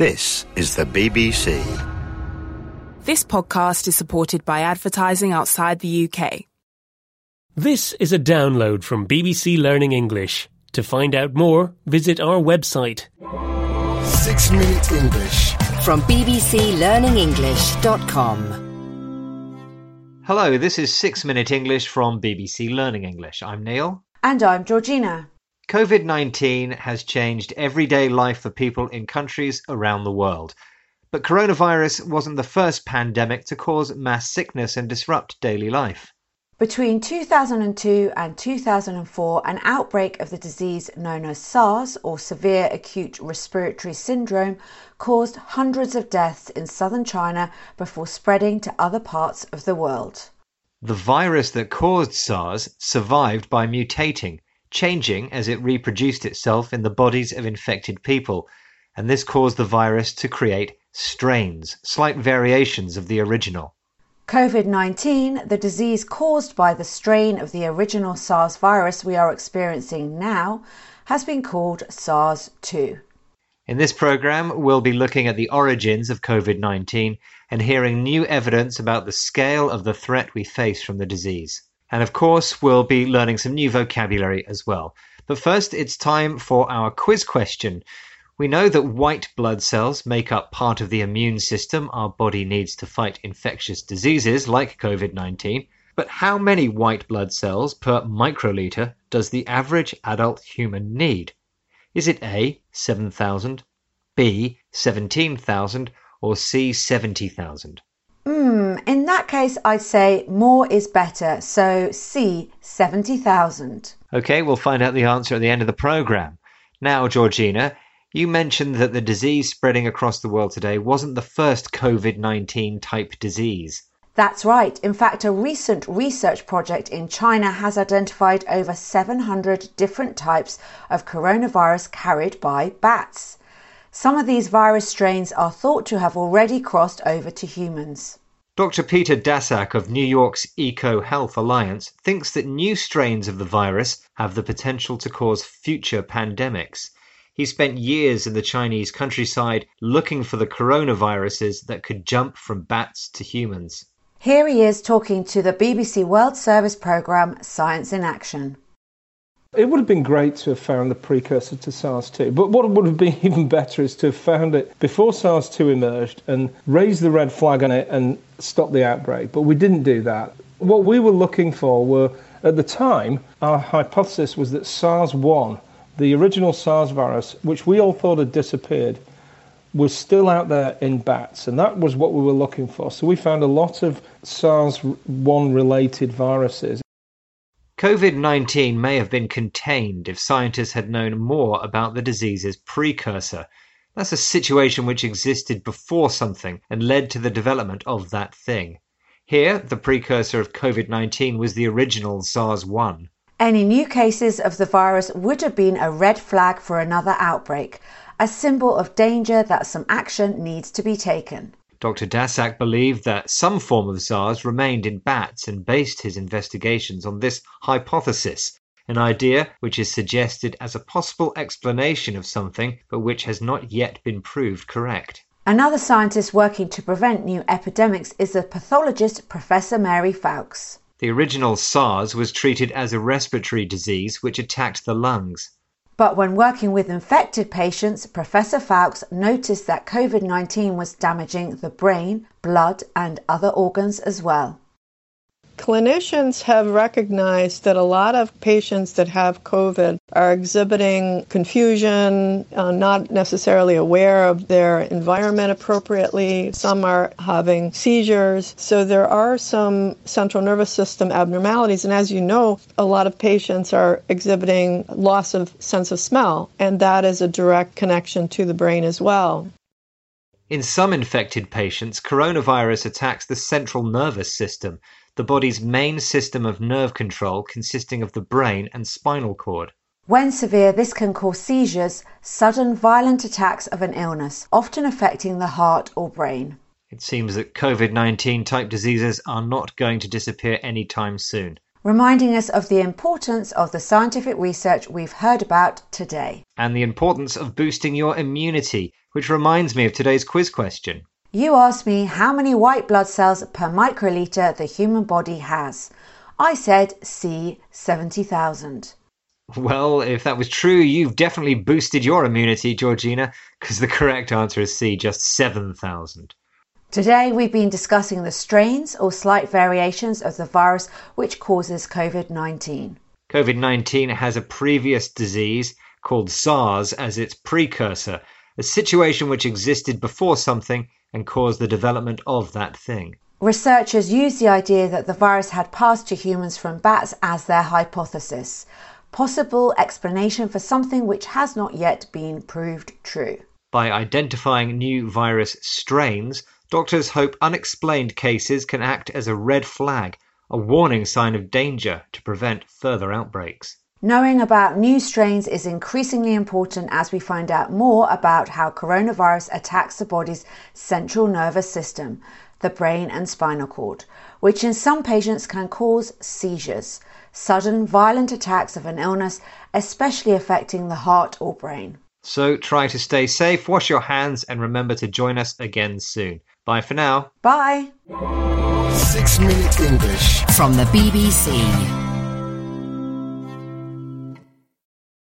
This is the BBC. This podcast is supported by advertising outside the UK. This is a download from BBC Learning English. To find out more, visit our website. Six Minute English. from bbclearningenglish.com. Hello, this is 6 Minute English from BBC Learning English. I'm Neil. And I'm Georgina. COVID 19 has changed everyday life for people in countries around the world. But coronavirus wasn't the first pandemic to cause mass sickness and disrupt daily life. Between 2002 and 2004, an outbreak of the disease known as SARS, or Severe Acute Respiratory Syndrome, caused hundreds of deaths in southern China before spreading to other parts of the world. The virus that caused SARS survived by mutating, changing as it reproduced itself in the bodies of infected people, and this caused the virus to create strains, slight variations of the original. COVID 19, the disease caused by the strain of the original SARS virus we are experiencing now, has been called SARS 2. In this program, we'll be looking at the origins of COVID 19 and hearing new evidence about the scale of the threat we face from the disease. And of course, we'll be learning some new vocabulary as well. But first, it's time for our quiz question. We know that white blood cells make up part of the immune system our body needs to fight infectious diseases like COVID 19. But how many white blood cells per microliter does the average adult human need? Is it A, 7,000, B, 17,000, or C, 70,000? Hmm, in that case, I'd say more is better, so C, 70,000. Okay, we'll find out the answer at the end of the program. Now, Georgina, you mentioned that the disease spreading across the world today wasn't the first COVID 19 type disease. That's right. In fact, a recent research project in China has identified over 700 different types of coronavirus carried by bats. Some of these virus strains are thought to have already crossed over to humans. Dr. Peter Daszak of New York's Eco Health Alliance thinks that new strains of the virus have the potential to cause future pandemics. He spent years in the Chinese countryside looking for the coronaviruses that could jump from bats to humans. Here he is talking to the BBC World Service programme Science in Action. It would have been great to have found the precursor to SARS 2, but what would have been even better is to have found it before SARS 2 emerged and raised the red flag on it and stop the outbreak. But we didn't do that. What we were looking for were, at the time, our hypothesis was that SARS 1, the original SARS virus, which we all thought had disappeared, was still out there in bats, and that was what we were looking for. So we found a lot of SARS 1 related viruses. COVID 19 may have been contained if scientists had known more about the disease's precursor. That's a situation which existed before something and led to the development of that thing. Here, the precursor of COVID 19 was the original SARS 1. Any new cases of the virus would have been a red flag for another outbreak, a symbol of danger that some action needs to be taken. Dr. Daszak believed that some form of SARS remained in bats and based his investigations on this hypothesis, an idea which is suggested as a possible explanation of something but which has not yet been proved correct. Another scientist working to prevent new epidemics is the pathologist Professor Mary Fowkes. The original SARS was treated as a respiratory disease which attacked the lungs. But when working with infected patients, Professor Fowkes noticed that COVID 19 was damaging the brain, blood, and other organs as well. Clinicians have recognized that a lot of patients that have COVID are exhibiting confusion, uh, not necessarily aware of their environment appropriately. Some are having seizures. So there are some central nervous system abnormalities. And as you know, a lot of patients are exhibiting loss of sense of smell, and that is a direct connection to the brain as well. In some infected patients, coronavirus attacks the central nervous system, the body's main system of nerve control consisting of the brain and spinal cord. When severe, this can cause seizures, sudden violent attacks of an illness, often affecting the heart or brain. It seems that COVID 19 type diseases are not going to disappear anytime soon. reminding us of the importance of the scientific research we've heard about today. And the importance of boosting your immunity, which reminds me of today's quiz question. You asked me how many white blood cells per microliter the human body has. I said C, 70,000. Well, if that was true, you've definitely boosted your immunity, Georgina, because the correct answer is C, just 7,000. Today we've been discussing the strains or slight variations of the virus which causes COVID 19. COVID 19 has a previous disease called SARS as its precursor, a situation which existed before something and caused the development of that thing. Researchers use the idea that the virus had passed to humans from bats as their hypothesis, possible explanation for something which has not yet been proved true. By identifying new virus strains, doctors hope unexplained cases can act as a red flag, a warning sign of danger to prevent further outbreaks. Knowing about new strains is increasingly important as we find out more about how coronavirus attacks the body's central nervous system, the brain and spinal cord, which in some patients can cause seizures, sudden violent attacks of an illness, especially affecting the heart or brain. So try to stay safe, wash your hands, and remember to join us again soon. Bye for now. Bye. Six Minute English from the BBC.